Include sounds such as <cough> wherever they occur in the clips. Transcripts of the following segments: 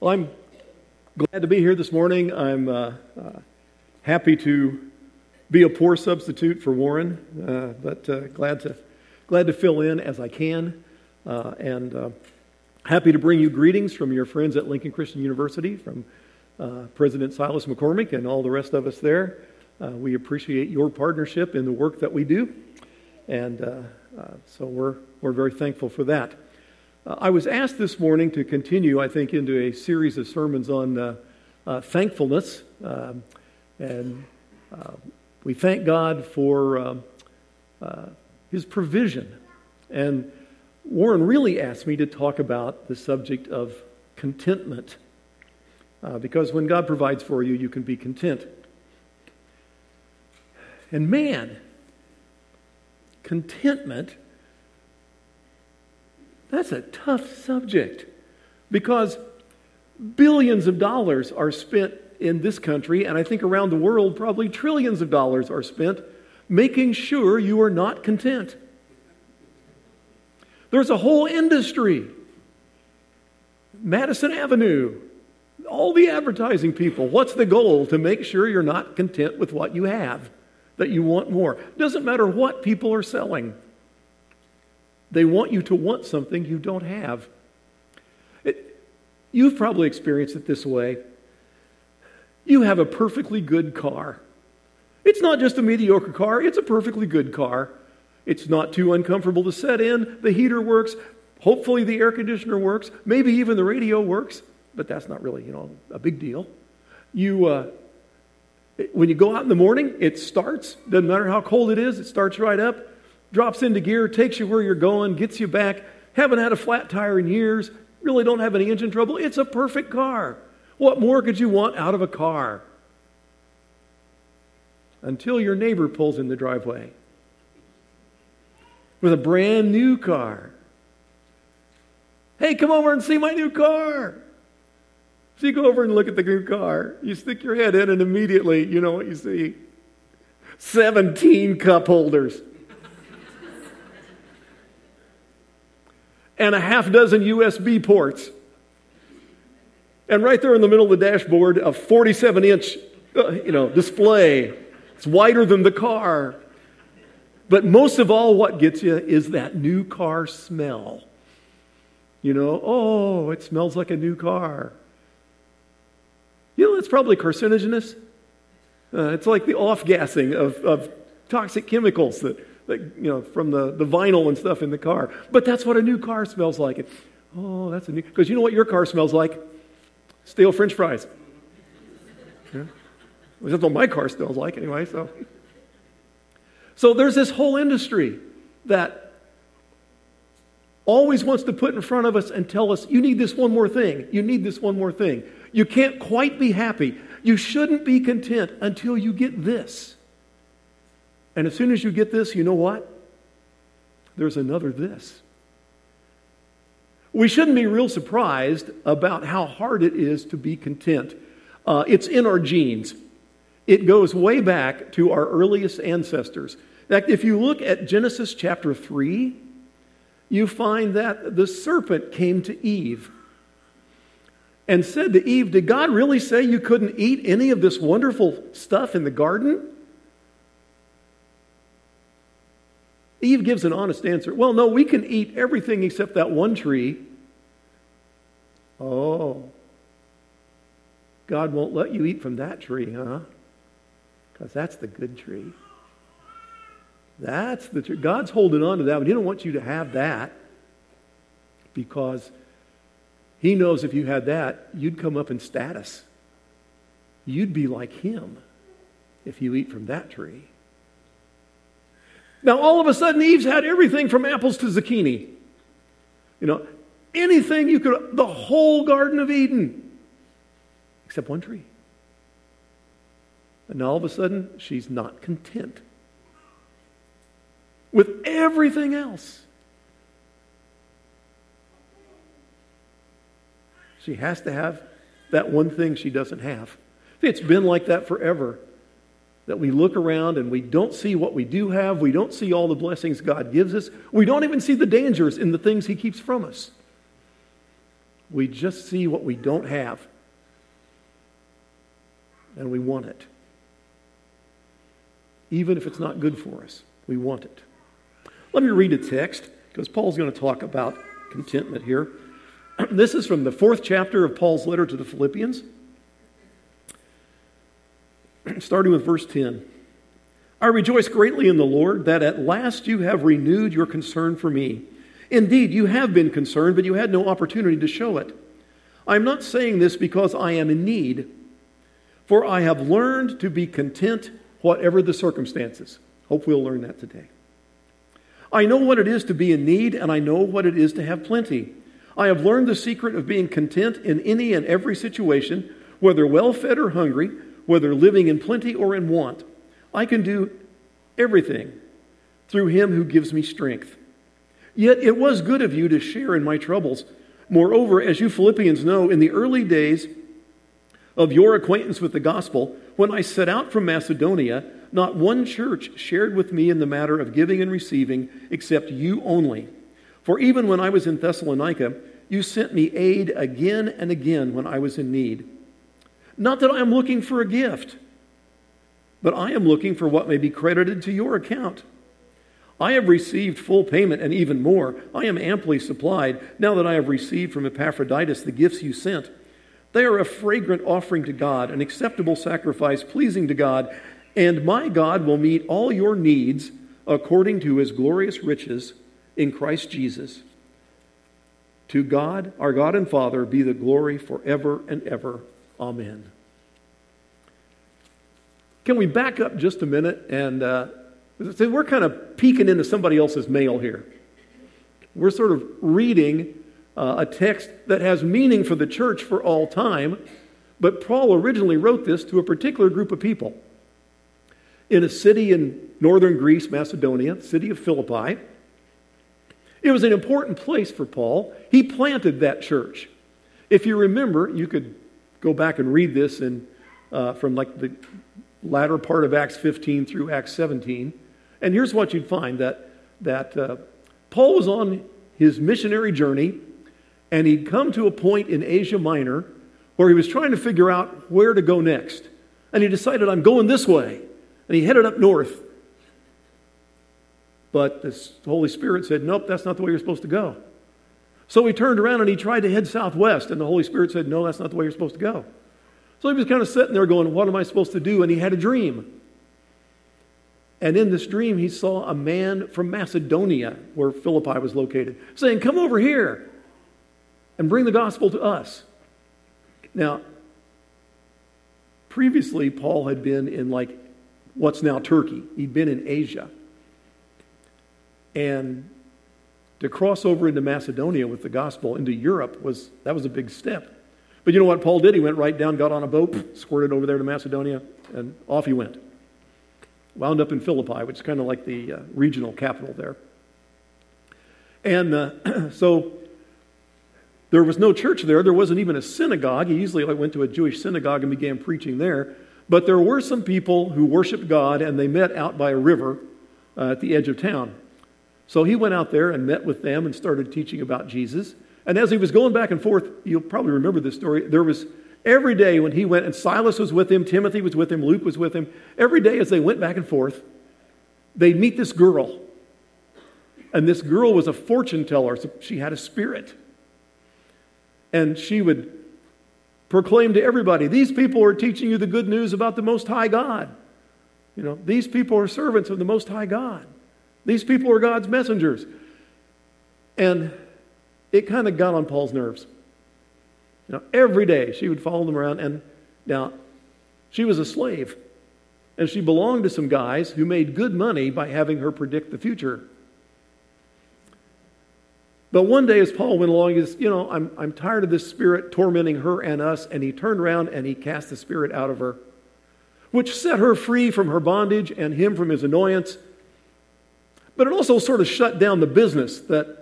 Well, I'm glad to be here this morning. I'm uh, uh, happy to be a poor substitute for Warren, uh, but uh, glad to glad to fill in as I can, uh, and uh, happy to bring you greetings from your friends at Lincoln Christian University, from President Silas McCormick and all the rest of us there. we appreciate your partnership in the work that we do, and so we're we're very thankful for that. I was asked this morning to continue, I think, into a series of sermons on uh, uh, thankfulness. Um, and uh, we thank God for um, uh, His provision. And Warren really asked me to talk about the subject of contentment. Uh, because when God provides for you, you can be content. And man, contentment that's a tough subject because billions of dollars are spent in this country, and I think around the world, probably trillions of dollars are spent making sure you are not content. There's a whole industry. Madison Avenue, all the advertising people. What's the goal? To make sure you're not content with what you have, that you want more. Doesn't matter what people are selling. They want you to want something you don't have. It, you've probably experienced it this way. You have a perfectly good car. It's not just a mediocre car, it's a perfectly good car. It's not too uncomfortable to set in. The heater works. Hopefully, the air conditioner works. Maybe even the radio works, but that's not really, you know, a big deal. You, uh, when you go out in the morning, it starts. Doesn't matter how cold it is, it starts right up drops into gear, takes you where you're going, gets you back. Haven't had a flat tire in years, really don't have any engine trouble. It's a perfect car. What more could you want out of a car? Until your neighbor pulls in the driveway with a brand new car. Hey, come over and see my new car. So you go over and look at the new car. You stick your head in, and immediately you know what you see 17 cup holders. And a half dozen USB ports. And right there in the middle of the dashboard, a 47 inch uh, you know, display. It's wider than the car. But most of all, what gets you is that new car smell. You know, oh, it smells like a new car. You know, it's probably carcinogenous. Uh, it's like the off gassing of, of toxic chemicals that that, you know, from the, the vinyl and stuff in the car. But that's what a new car smells like. oh, that's a new, because you know what your car smells like? Stale french fries. Yeah. Well, that's what my car smells like anyway, so. So there's this whole industry that always wants to put in front of us and tell us, you need this one more thing. You need this one more thing. You can't quite be happy. You shouldn't be content until you get this. And as soon as you get this, you know what? There's another this. We shouldn't be real surprised about how hard it is to be content. Uh, it's in our genes. It goes way back to our earliest ancestors. In fact, if you look at Genesis chapter 3, you find that the serpent came to Eve and said to Eve, Did God really say you couldn't eat any of this wonderful stuff in the garden? Eve gives an honest answer. Well, no, we can eat everything except that one tree. Oh. God won't let you eat from that tree, huh? Because that's the good tree. That's the tree. God's holding on to that, one. He don't want you to have that because He knows if you had that, you'd come up in status. You'd be like Him if you eat from that tree. Now, all of a sudden, Eve's had everything from apples to zucchini. You know, anything you could, the whole Garden of Eden, except one tree. And all of a sudden, she's not content with everything else. She has to have that one thing she doesn't have. It's been like that forever that we look around and we don't see what we do have. We don't see all the blessings God gives us. We don't even see the dangers in the things He keeps from us. We just see what we don't have, and we want it. Even if it's not good for us, we want it. Let me read a text because Paul's going to talk about contentment here. <clears throat> This is from the fourth chapter of Paul's letter to the Philippians, <clears throat> starting with verse 10. I rejoice greatly in the Lord that at last you have renewed your concern for me. Indeed, you have been concerned, but you had no opportunity to show it. I am not saying this because I am in need, for I have learned to be content whatever the circumstances. Hope we'll learn that today. I know what it is to be in need, and I know what it is to have plenty. I have learned the secret of being content in any and every situation, whether well fed or hungry, whether living in plenty or in want. I can do everything through him who gives me strength. Yet it was good of you to share in my troubles. Moreover, as you Philippians know, in the early days of your acquaintance with the gospel, when I set out from Macedonia, not one church shared with me in the matter of giving and receiving except you only. For even when I was in Thessalonica, you sent me aid again and again when I was in need. Not that I am looking for a gift but I am looking for what may be credited to your account. I have received full payment and even more. I am amply supplied now that I have received from Epaphroditus the gifts you sent. They are a fragrant offering to God, an acceptable sacrifice pleasing to God, and my God will meet all your needs according to his glorious riches in Christ Jesus. To God, our God and Father, be the glory forever and ever. Amen. Can we back up just a minute and uh, we're kind of peeking into somebody else's mail here. We're sort of reading uh, a text that has meaning for the church for all time, but Paul originally wrote this to a particular group of people in a city in northern Greece, Macedonia, city of Philippi. It was an important place for Paul. He planted that church. If you remember, you could go back and read this in, uh, from like the latter part of Acts 15 through Acts 17. And here's what you'd find that, that uh, Paul was on his missionary journey, and he'd come to a point in Asia Minor where he was trying to figure out where to go next. And he decided, I'm going this way. And he headed up north. But the Holy Spirit said, Nope, that's not the way you're supposed to go. So he turned around and he tried to head southwest, and the Holy Spirit said, No, that's not the way you're supposed to go. So he was kind of sitting there going, What am I supposed to do? And he had a dream. And in this dream, he saw a man from Macedonia, where Philippi was located, saying, Come over here and bring the gospel to us. Now, previously, Paul had been in like what's now Turkey, he'd been in Asia. And to cross over into Macedonia with the gospel into Europe was that was a big step. But you know what Paul did? He went right down, got on a boat, <clears throat> squirted over there to Macedonia, and off he went. Wound up in Philippi, which is kind of like the uh, regional capital there. And uh, <clears throat> so there was no church there. There wasn't even a synagogue. He easily went to a Jewish synagogue and began preaching there. But there were some people who worshiped God, and they met out by a river uh, at the edge of town. So he went out there and met with them and started teaching about Jesus. And as he was going back and forth, you'll probably remember this story. There was every day when he went, and Silas was with him, Timothy was with him, Luke was with him. Every day as they went back and forth, they'd meet this girl. And this girl was a fortune teller. So she had a spirit. And she would proclaim to everybody these people are teaching you the good news about the Most High God. You know, these people are servants of the Most High God. These people are God's messengers. And it kind of got on Paul's nerves. You know, every day she would follow them around, and now she was a slave, and she belonged to some guys who made good money by having her predict the future. But one day, as Paul went along, he says, You know, I'm, I'm tired of this spirit tormenting her and us. And he turned around and he cast the spirit out of her, which set her free from her bondage and him from his annoyance. But it also sort of shut down the business that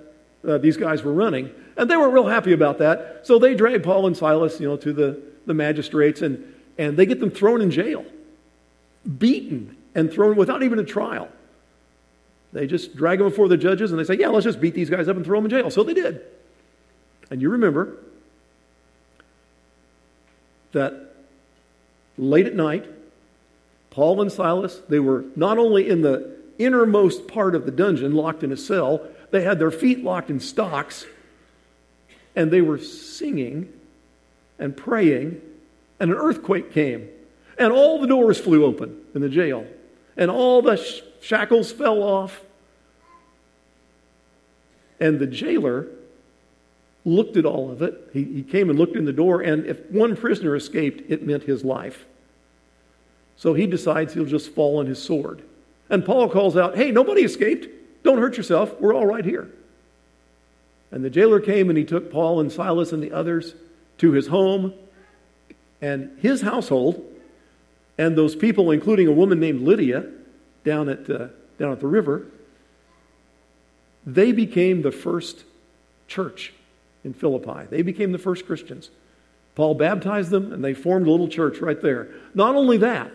uh, these guys were running. And they weren't real happy about that. So they drag Paul and Silas, you know, to the, the magistrates and, and they get them thrown in jail, beaten and thrown without even a trial. They just drag them before the judges and they say, yeah, let's just beat these guys up and throw them in jail. So they did. And you remember, that late at night, Paul and Silas, they were not only in the innermost part of the dungeon, locked in a cell, they had their feet locked in stocks, and they were singing and praying, and an earthquake came, and all the doors flew open in the jail, and all the sh- shackles fell off. And the jailer looked at all of it. He, he came and looked in the door, and if one prisoner escaped, it meant his life. So he decides he'll just fall on his sword. And Paul calls out, Hey, nobody escaped. Don't hurt yourself. We're all right here. And the jailer came and he took Paul and Silas and the others to his home and his household and those people, including a woman named Lydia down at, uh, down at the river, they became the first church in Philippi. They became the first Christians. Paul baptized them and they formed a little church right there. Not only that,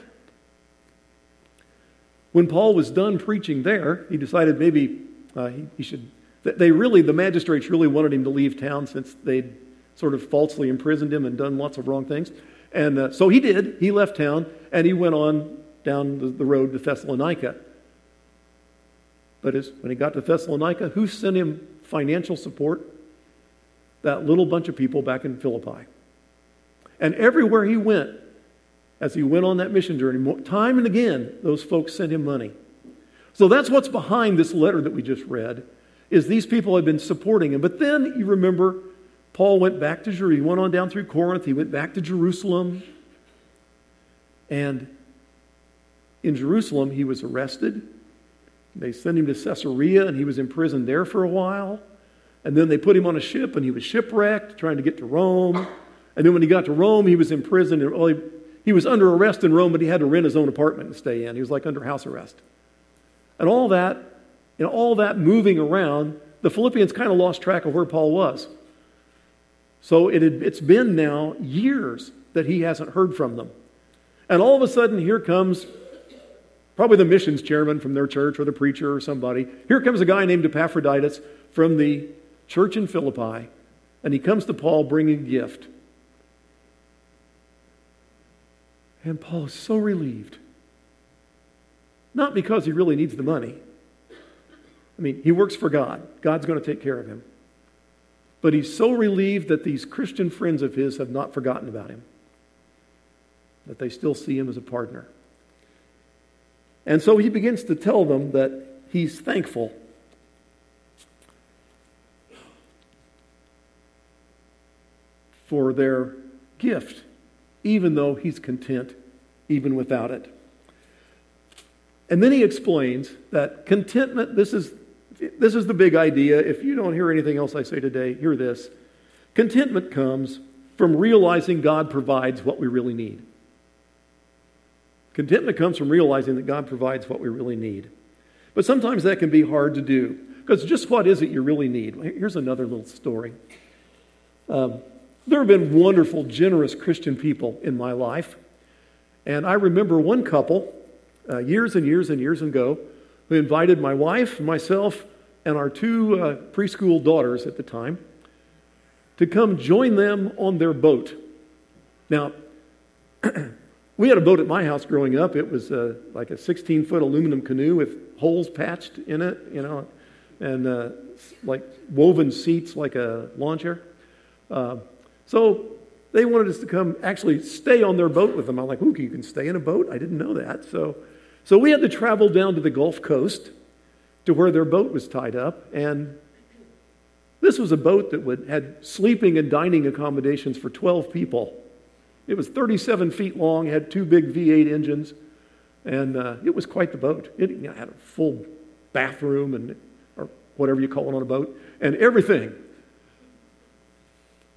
when Paul was done preaching there, he decided maybe uh, he, he should. They really, the magistrates really wanted him to leave town since they'd sort of falsely imprisoned him and done lots of wrong things. And uh, so he did. He left town and he went on down the, the road to Thessalonica. But when he got to Thessalonica, who sent him financial support? That little bunch of people back in Philippi. And everywhere he went, as he went on that mission journey, time and again, those folks sent him money. So that's what's behind this letter that we just read, is these people had been supporting him. But then you remember Paul went back to Jerusalem. He went on down through Corinth. He went back to Jerusalem. And in Jerusalem, he was arrested. They sent him to Caesarea, and he was imprisoned there for a while. And then they put him on a ship, and he was shipwrecked, trying to get to Rome. And then when he got to Rome, he was imprisoned. And, he, he was under arrest in Rome, but he had to rent his own apartment to stay in. He was like under house arrest. And all that, and all that moving around, the Philippians kind of lost track of where Paul was. So it had, it's been now years that he hasn't heard from them. And all of a sudden, here comes probably the missions chairman from their church or the preacher or somebody. Here comes a guy named Epaphroditus from the church in Philippi, and he comes to Paul bringing a gift. And Paul is so relieved. Not because he really needs the money. I mean, he works for God, God's going to take care of him. But he's so relieved that these Christian friends of his have not forgotten about him, that they still see him as a partner. And so he begins to tell them that he's thankful. For their gift even though he's content even without it. And then he explains that contentment, this is, this is the big idea. If you don't hear anything else I say today, hear this. Contentment comes from realizing God provides what we really need. Contentment comes from realizing that God provides what we really need. But sometimes that can be hard to do because just what is it you really need? Here's another little story. Um, there have been wonderful, generous Christian people in my life. And I remember one couple, uh, years and years and years ago, who invited my wife, myself, and our two uh, preschool daughters at the time to come join them on their boat. Now, <clears throat> we had a boat at my house growing up. It was uh, like a 16 foot aluminum canoe with holes patched in it, you know, and uh, like woven seats like a lawn chair. So they wanted us to come actually stay on their boat with them. I'm like, ooh, you can stay in a boat? I didn't know that. So, so we had to travel down to the Gulf Coast to where their boat was tied up. And this was a boat that would, had sleeping and dining accommodations for 12 people. It was 37 feet long, had two big V8 engines, and uh, it was quite the boat. It you know, had a full bathroom and or whatever you call it on a boat, and everything.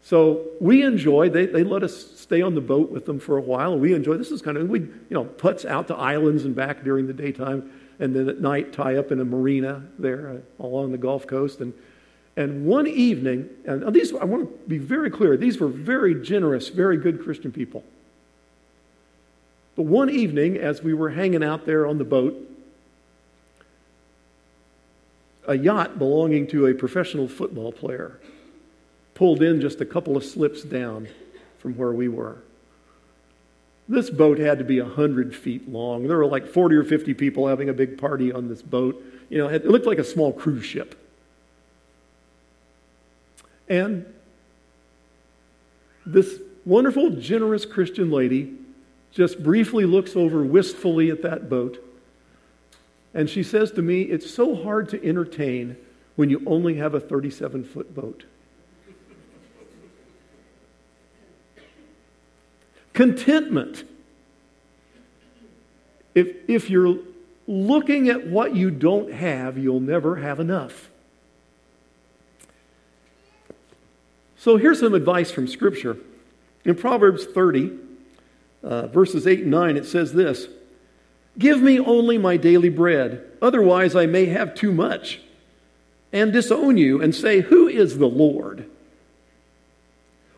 So we enjoy, they, they let us stay on the boat with them for a while. We enjoy, this is kind of, we, you know, puts out to islands and back during the daytime, and then at night tie up in a marina there uh, along the Gulf Coast. And, and one evening, and these, I want to be very clear, these were very generous, very good Christian people. But one evening, as we were hanging out there on the boat, a yacht belonging to a professional football player pulled in just a couple of slips down from where we were. This boat had to be 100 feet long. There were like 40 or 50 people having a big party on this boat. You know, it looked like a small cruise ship. And this wonderful, generous Christian lady just briefly looks over wistfully at that boat. And she says to me, It's so hard to entertain when you only have a 37 foot boat. Contentment. If, if you're looking at what you don't have, you'll never have enough. So here's some advice from Scripture. In Proverbs 30, uh, verses 8 and 9, it says this Give me only my daily bread, otherwise I may have too much, and disown you and say, Who is the Lord?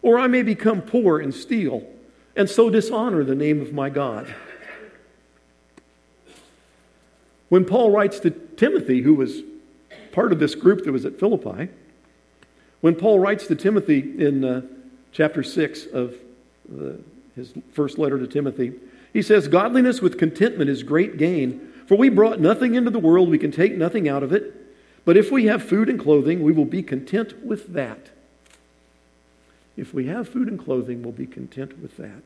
Or I may become poor and steal and so dishonor the name of my God. When Paul writes to Timothy, who was part of this group that was at Philippi, when Paul writes to Timothy in uh, chapter 6 of the, his first letter to Timothy, he says, Godliness with contentment is great gain, for we brought nothing into the world, we can take nothing out of it. But if we have food and clothing, we will be content with that. If we have food and clothing, we'll be content with that.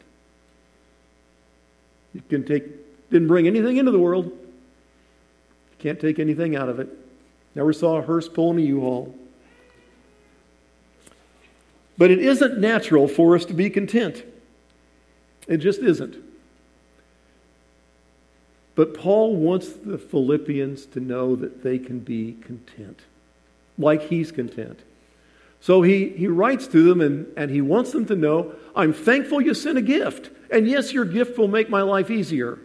You can take, didn't bring anything into the world. Can't take anything out of it. Never saw a hearse pulling a U-Haul. But it isn't natural for us to be content. It just isn't. But Paul wants the Philippians to know that they can be content, like he's content. So he, he writes to them and, and he wants them to know I'm thankful you sent a gift. And yes, your gift will make my life easier.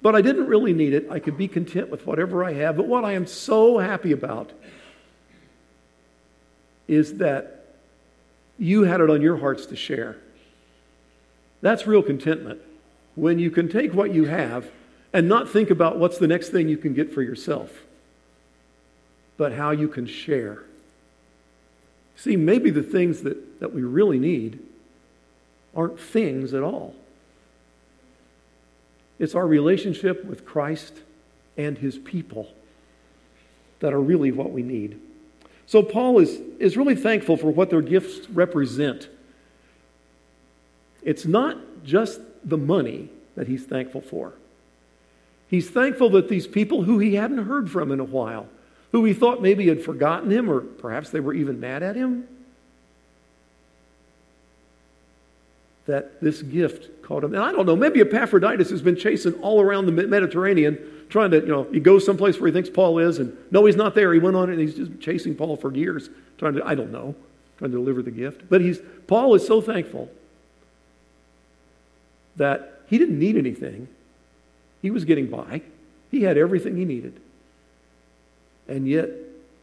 But I didn't really need it. I could be content with whatever I have. But what I am so happy about is that you had it on your hearts to share. That's real contentment. When you can take what you have and not think about what's the next thing you can get for yourself, but how you can share. See, maybe the things that, that we really need aren't things at all. It's our relationship with Christ and his people that are really what we need. So Paul is, is really thankful for what their gifts represent. It's not just the money that he's thankful for. He's thankful that these people who he hadn't heard from in a while who he thought maybe had forgotten him or perhaps they were even mad at him, that this gift caught him. And I don't know, maybe Epaphroditus has been chasing all around the Mediterranean, trying to, you know, he goes someplace where he thinks Paul is, and no, he's not there. He went on and he's just chasing Paul for years, trying to, I don't know, trying to deliver the gift. But he's, Paul is so thankful that he didn't need anything. He was getting by. He had everything he needed. And yet,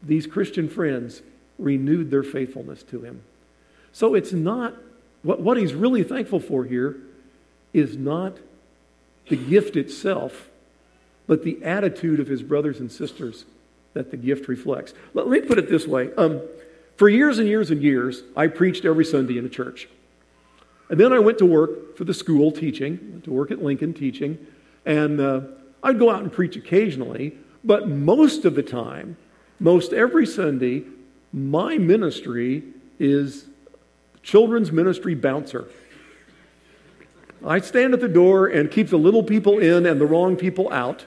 these Christian friends renewed their faithfulness to him. So it's not, what, what he's really thankful for here is not the gift itself, but the attitude of his brothers and sisters that the gift reflects. Let, let me put it this way. Um, for years and years and years, I preached every Sunday in a church. And then I went to work for the school teaching, to work at Lincoln teaching, and uh, I'd go out and preach occasionally, but most of the time, most every Sunday, my ministry is children's ministry bouncer. I stand at the door and keep the little people in and the wrong people out.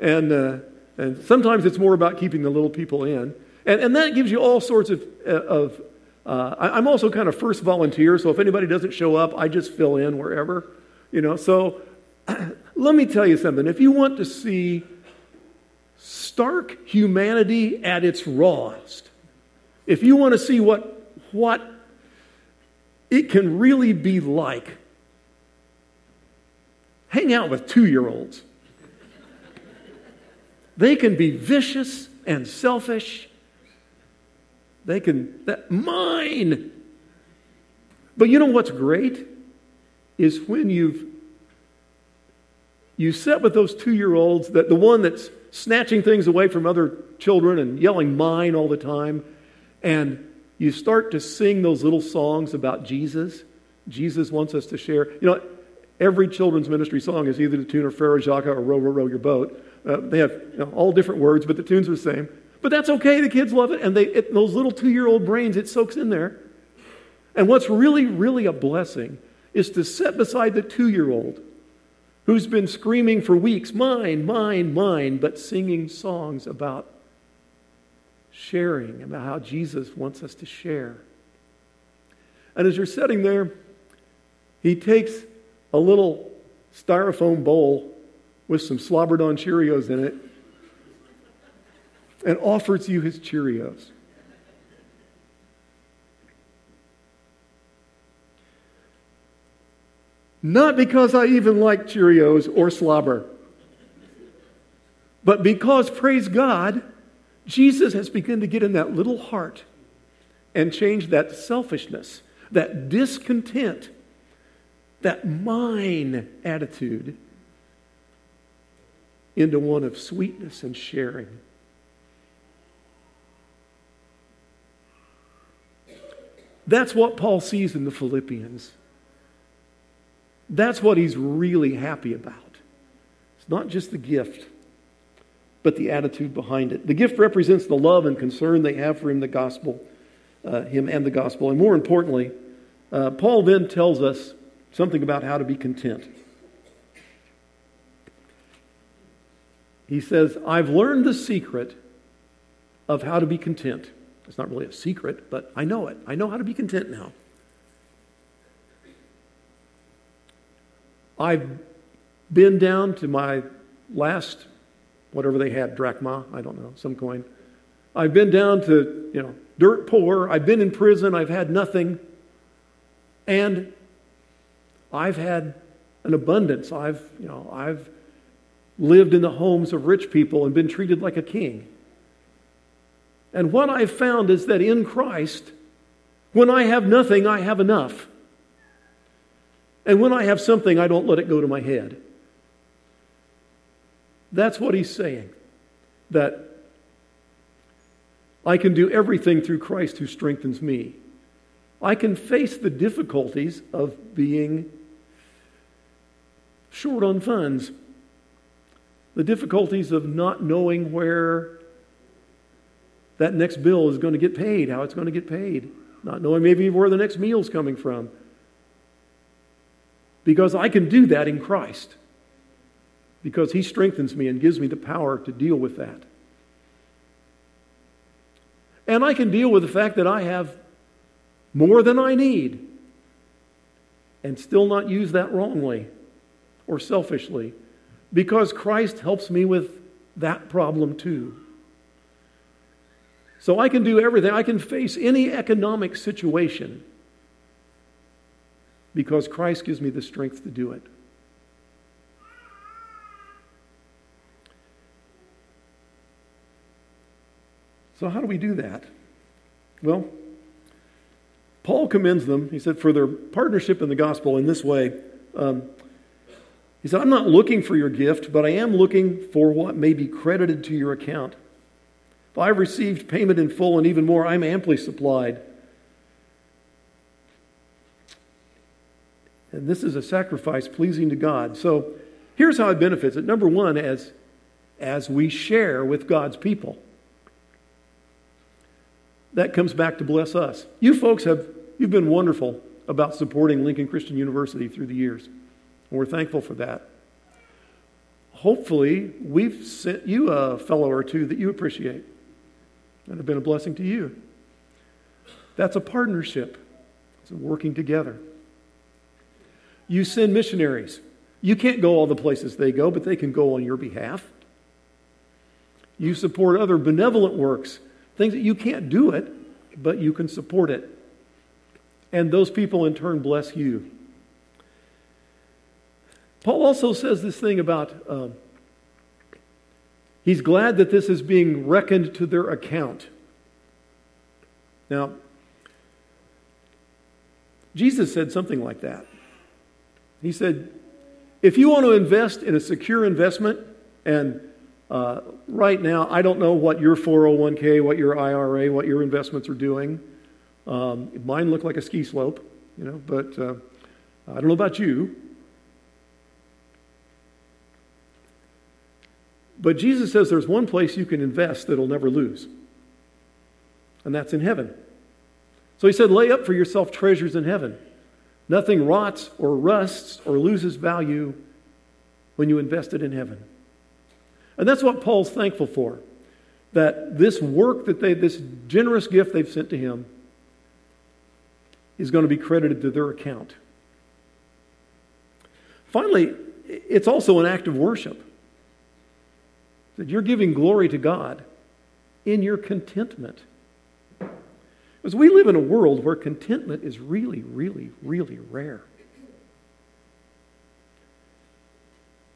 And, uh, and sometimes it's more about keeping the little people in. And, and that gives you all sorts of. Uh, of uh, I, I'm also kind of first volunteer, so if anybody doesn't show up, I just fill in wherever. You know, so <clears throat> let me tell you something. If you want to see stark humanity at its rawest. If you want to see what, what it can really be like, hang out with two year olds. They can be vicious and selfish. They can, that, mine. But you know what's great? Is when you've you sit with those two year olds, that the one that's snatching things away from other children and yelling mine all the time. And you start to sing those little songs about Jesus. Jesus wants us to share. You know, Every children's ministry song is either the tune of Frere Jacques or Row, Row, Row Your Boat. Uh, they have you know, all different words, but the tunes are the same. But that's okay. The kids love it. And they, it, those little two year old brains, it soaks in there. And what's really, really a blessing is to sit beside the two year old who's been screaming for weeks, mine, mine, mine, but singing songs about sharing, about how Jesus wants us to share. And as you're sitting there, he takes a little styrofoam bowl with some slobbered on Cheerios in it and offers you his Cheerios. Not because I even like Cheerios or slobber, but because, praise God, Jesus has begun to get in that little heart and change that selfishness, that discontent, that mine attitude into one of sweetness and sharing. That's what Paul sees in the Philippians. That's what he's really happy about. It's not just the gift, but the attitude behind it. The gift represents the love and concern they have for him, the gospel, uh, him and the gospel. And more importantly, uh, Paul then tells us something about how to be content. He says, I've learned the secret of how to be content. It's not really a secret, but I know it. I know how to be content now. I've been down to my last, whatever they had, drachma, I don't know, some coin. I've been down to, you know, dirt poor. I've been in prison. I've had nothing. And I've had an abundance. I've, you know, I've lived in the homes of rich people and been treated like a king. And what I've found is that in Christ, when I have nothing, I have enough. And when I have something, I don't let it go to my head. That's what he's saying. That I can do everything through Christ who strengthens me. I can face the difficulties of being short on funds, the difficulties of not knowing where that next bill is going to get paid, how it's going to get paid, not knowing maybe where the next meal's coming from because I can do that in Christ. Because He strengthens me and gives me the power to deal with that. And I can deal with the fact that I have more than I need and still not use that wrongly or selfishly because Christ helps me with that problem too. So I can do everything. I can face any economic situation because Christ gives me the strength to do it. So, how do we do that? Well, Paul commends them, he said, for their partnership in the gospel in this way. Um, he said, I'm not looking for your gift, but I am looking for what may be credited to your account. If I've received payment in full and even more, I'm amply supplied. And this is a sacrifice pleasing to God. So here's how it benefits it. Number one, as, as we share with God's people, that comes back to bless us. You folks have you've been wonderful about supporting Lincoln Christian University through the years. And we're thankful for that. Hopefully, we've sent you a fellow or two that you appreciate and have been a blessing to you. That's a partnership. It's a working together. You send missionaries. You can't go all the places they go, but they can go on your behalf. You support other benevolent works, things that you can't do it, but you can support it. And those people in turn bless you. Paul also says this thing about um, he's glad that this is being reckoned to their account. Now, Jesus said something like that. He said, if you want to invest in a secure investment, and uh, right now, I don't know what your 401k, what your IRA, what your investments are doing. Um, mine look like a ski slope, you know, but uh, I don't know about you. But Jesus says there's one place you can invest that'll never lose, and that's in heaven. So he said, lay up for yourself treasures in heaven. Nothing rots or rusts or loses value when you invest it in heaven. And that's what Paul's thankful for. That this work that they, this generous gift they've sent to him, is going to be credited to their account. Finally, it's also an act of worship. That you're giving glory to God in your contentment. Because we live in a world where contentment is really, really, really rare.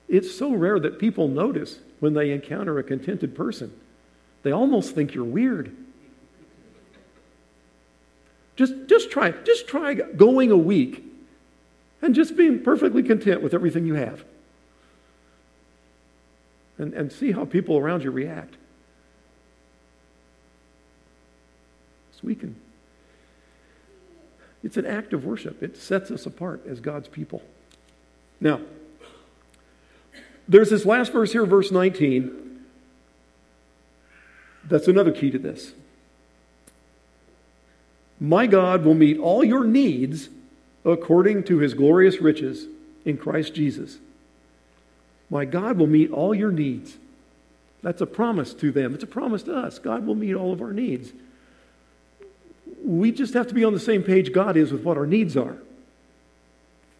It's so rare that people notice when they encounter a contented person. They almost think you're weird. Just, just try, just try going a week and just being perfectly content with everything you have. And, and see how people around you react. We can. It's an act of worship. It sets us apart as God's people. Now, there's this last verse here, verse 19. That's another key to this. My God will meet all your needs according to his glorious riches in Christ Jesus. My God will meet all your needs. That's a promise to them. It's a promise to us. God will meet all of our needs. We just have to be on the same page God is with what our needs are.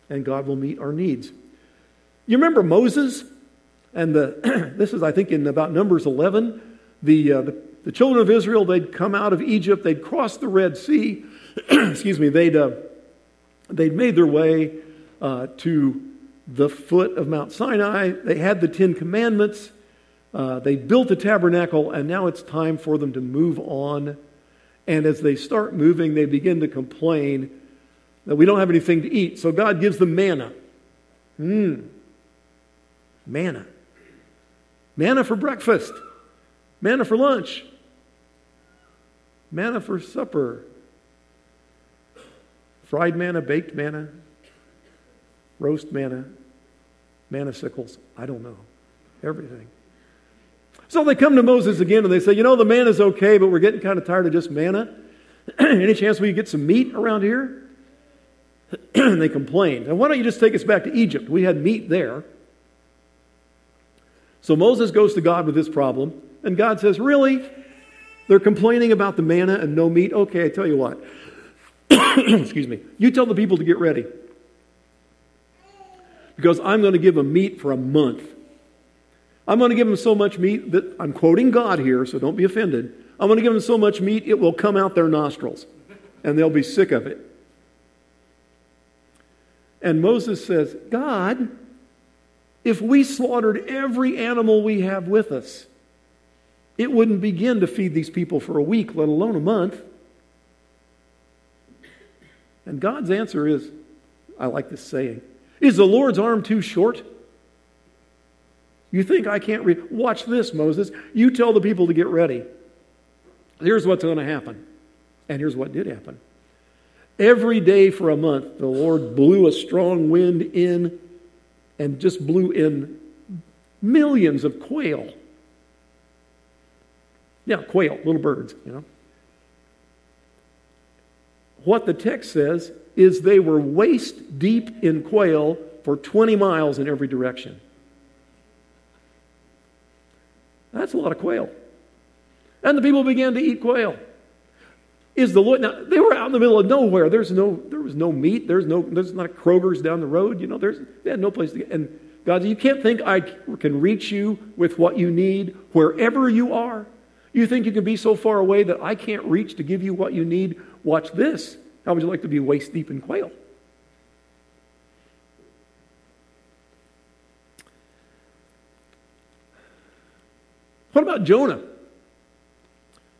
And God will meet our needs. You remember Moses? And the, <clears throat> this is, I think, in about Numbers 11. The, uh, the, the, children of Israel, they'd come out of Egypt, they'd crossed the Red Sea. <clears throat> Excuse me, they'd, uh, they'd made their way uh, to the foot of Mount Sinai. They had the Ten Commandments. Uh, they built the tabernacle, and now it's time for them to move on. And as they start moving, they begin to complain that we don't have anything to eat. So God gives them manna. Mmm. Manna. Manna for breakfast, manna for lunch, manna for supper, fried manna, baked manna, roast manna, manna sickles. I don't know. Everything. So they come to Moses again and they say, You know, the manna's okay, but we're getting kind of tired of just manna. <clears throat> Any chance we could get some meat around here? <clears throat> and they complained. And why don't you just take us back to Egypt? We had meat there. So Moses goes to God with this problem, and God says, Really? They're complaining about the manna and no meat? Okay, I tell you what. <clears throat> Excuse me. You tell the people to get ready. Because I'm going to give them meat for a month. I'm going to give them so much meat that I'm quoting God here, so don't be offended. I'm going to give them so much meat it will come out their nostrils and they'll be sick of it. And Moses says, God, if we slaughtered every animal we have with us, it wouldn't begin to feed these people for a week, let alone a month. And God's answer is I like this saying Is the Lord's arm too short? You think I can't read? Watch this, Moses. You tell the people to get ready. Here's what's going to happen. And here's what did happen. Every day for a month, the Lord blew a strong wind in and just blew in millions of quail. Yeah, quail, little birds, you know. What the text says is they were waist deep in quail for 20 miles in every direction. That's a lot of quail. And the people began to eat quail. Is the Lord now they were out in the middle of nowhere. There's no there was no meat. There's no there's not Kroger's down the road. You know, there's they had no place to get. And God, you can't think I can reach you with what you need wherever you are. You think you can be so far away that I can't reach to give you what you need? Watch this. How would you like to be waist deep in quail? What about Jonah?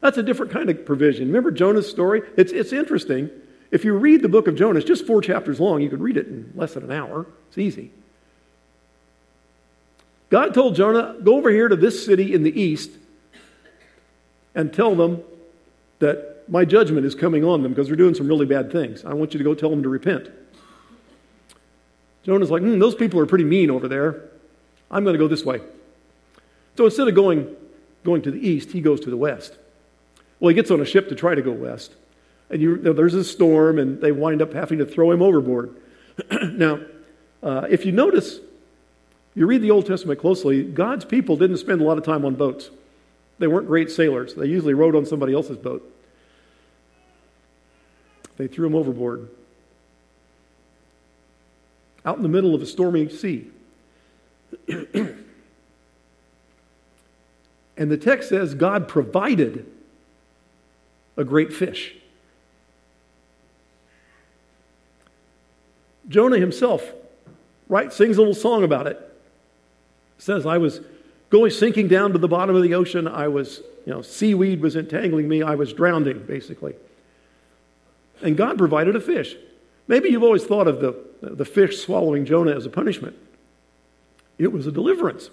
That's a different kind of provision. Remember Jonah's story? It's, it's interesting. If you read the book of Jonah, it's just four chapters long. You could read it in less than an hour. It's easy. God told Jonah, go over here to this city in the east and tell them that my judgment is coming on them because they're doing some really bad things. I want you to go tell them to repent. Jonah's like, hmm, those people are pretty mean over there. I'm going to go this way. So instead of going, going to the east, he goes to the west. Well, he gets on a ship to try to go west. And you, know, there's a storm, and they wind up having to throw him overboard. <clears throat> now, uh, if you notice, you read the Old Testament closely, God's people didn't spend a lot of time on boats. They weren't great sailors. They usually rode on somebody else's boat. They threw him overboard. Out in the middle of a stormy sea. <clears throat> and the text says God provided a great fish. Jonah himself right sings a little song about it. Says, I was going sinking down to the bottom of the ocean. I was, you know, seaweed was entangling me. I was drowning, basically. And God provided a fish. Maybe you've always thought of the, the fish swallowing Jonah as a punishment. It was a deliverance.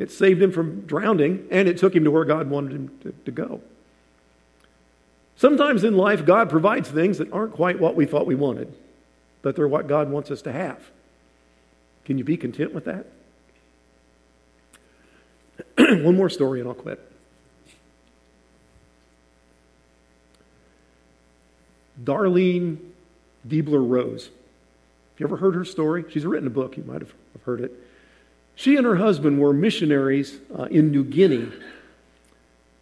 It saved him from drowning, and it took him to where God wanted him to, to go. Sometimes in life, God provides things that aren't quite what we thought we wanted, but they're what God wants us to have. Can you be content with that? <clears throat> One more story and I'll quit. Darlene Deibler Rose. Have you ever heard her story? She's written a book. You might have heard it. She and her husband were missionaries uh, in New Guinea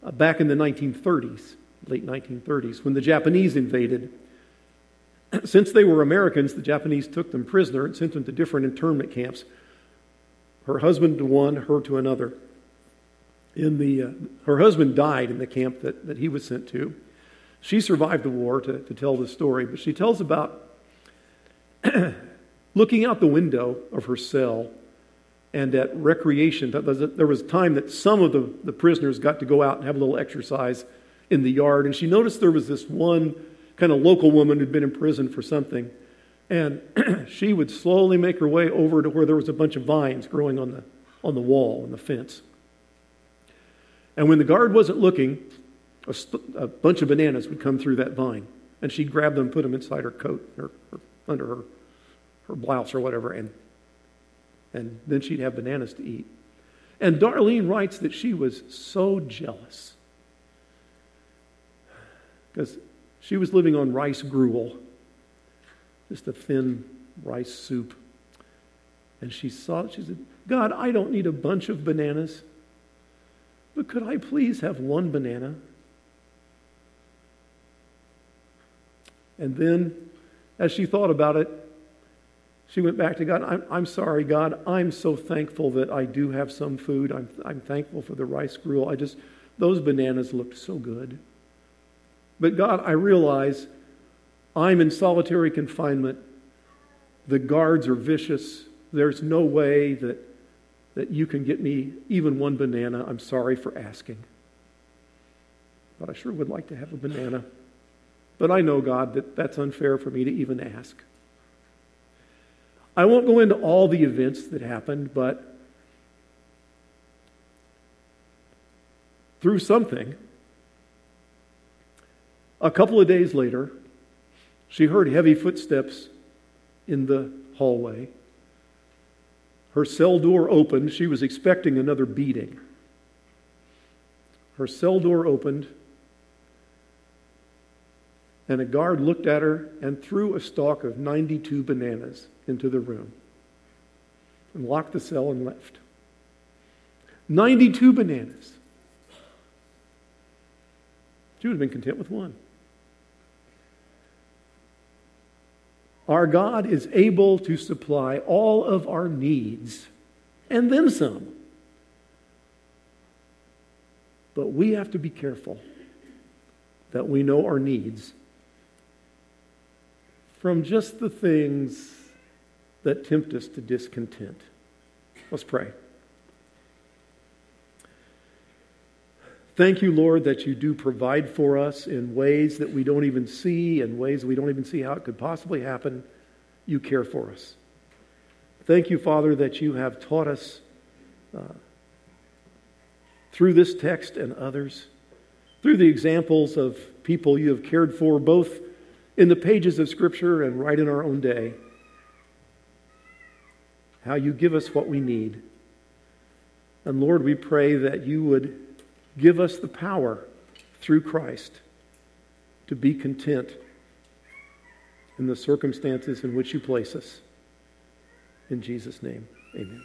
uh, back in the 1930s, late 1930s, when the Japanese invaded. <clears throat> Since they were Americans, the Japanese took them prisoner and sent them to different internment camps. Her husband to one, her to another. In the, uh, her husband died in the camp that, that he was sent to. She survived the war to, to tell the story, but she tells about <clears throat> looking out the window of her cell and at recreation. There was a time that some of the, the prisoners got to go out and have a little exercise in the yard, and she noticed there was this one kind of local woman who'd been in prison for something. And <clears throat> she would slowly make her way over to where there was a bunch of vines growing on the, on the wall, and the fence. And when the guard wasn't looking, a, st- a, bunch of bananas would come through that vine, and she'd grab them, put them inside her coat or, or under her, her blouse or whatever, and, and then she'd have bananas to eat. And Darlene writes that she was so jealous because she was living on rice gruel, just a thin rice soup. And she saw it. She said, God, I don't need a bunch of bananas, but could I please have one banana? And then, as she thought about it, she went back to God. I'm, I'm sorry, God. I'm so thankful that I do have some food. I'm, I'm thankful for the rice gruel. I just, those bananas looked so good. But God, I realize I'm in solitary confinement. The guards are vicious. There's no way that, that you can get me even one banana. I'm sorry for asking. But I sure would like to have a banana. But I know, God, that that's unfair for me to even ask. I won't go into all the events that happened, but through something, a couple of days later, she heard heavy footsteps in the hallway. Her cell door opened. She was expecting another beating. Her cell door opened, and a guard looked at her and threw a stalk of 92 bananas into the room and locked the cell and left. 92 bananas. She would have been content with one. Our God is able to supply all of our needs and then some. But we have to be careful that we know our needs from just the things that tempt us to discontent. Let's pray. Thank you, Lord, that you do provide for us in ways that we don't even see, in ways we don't even see how it could possibly happen. You care for us. Thank you, Father, that you have taught us uh, through this text and others, through the examples of people you have cared for, both in the pages of Scripture and right in our own day, how you give us what we need. And Lord, we pray that you would give us the power through Christ to be content in the circumstances in which you place us. In Jesus' name, amen.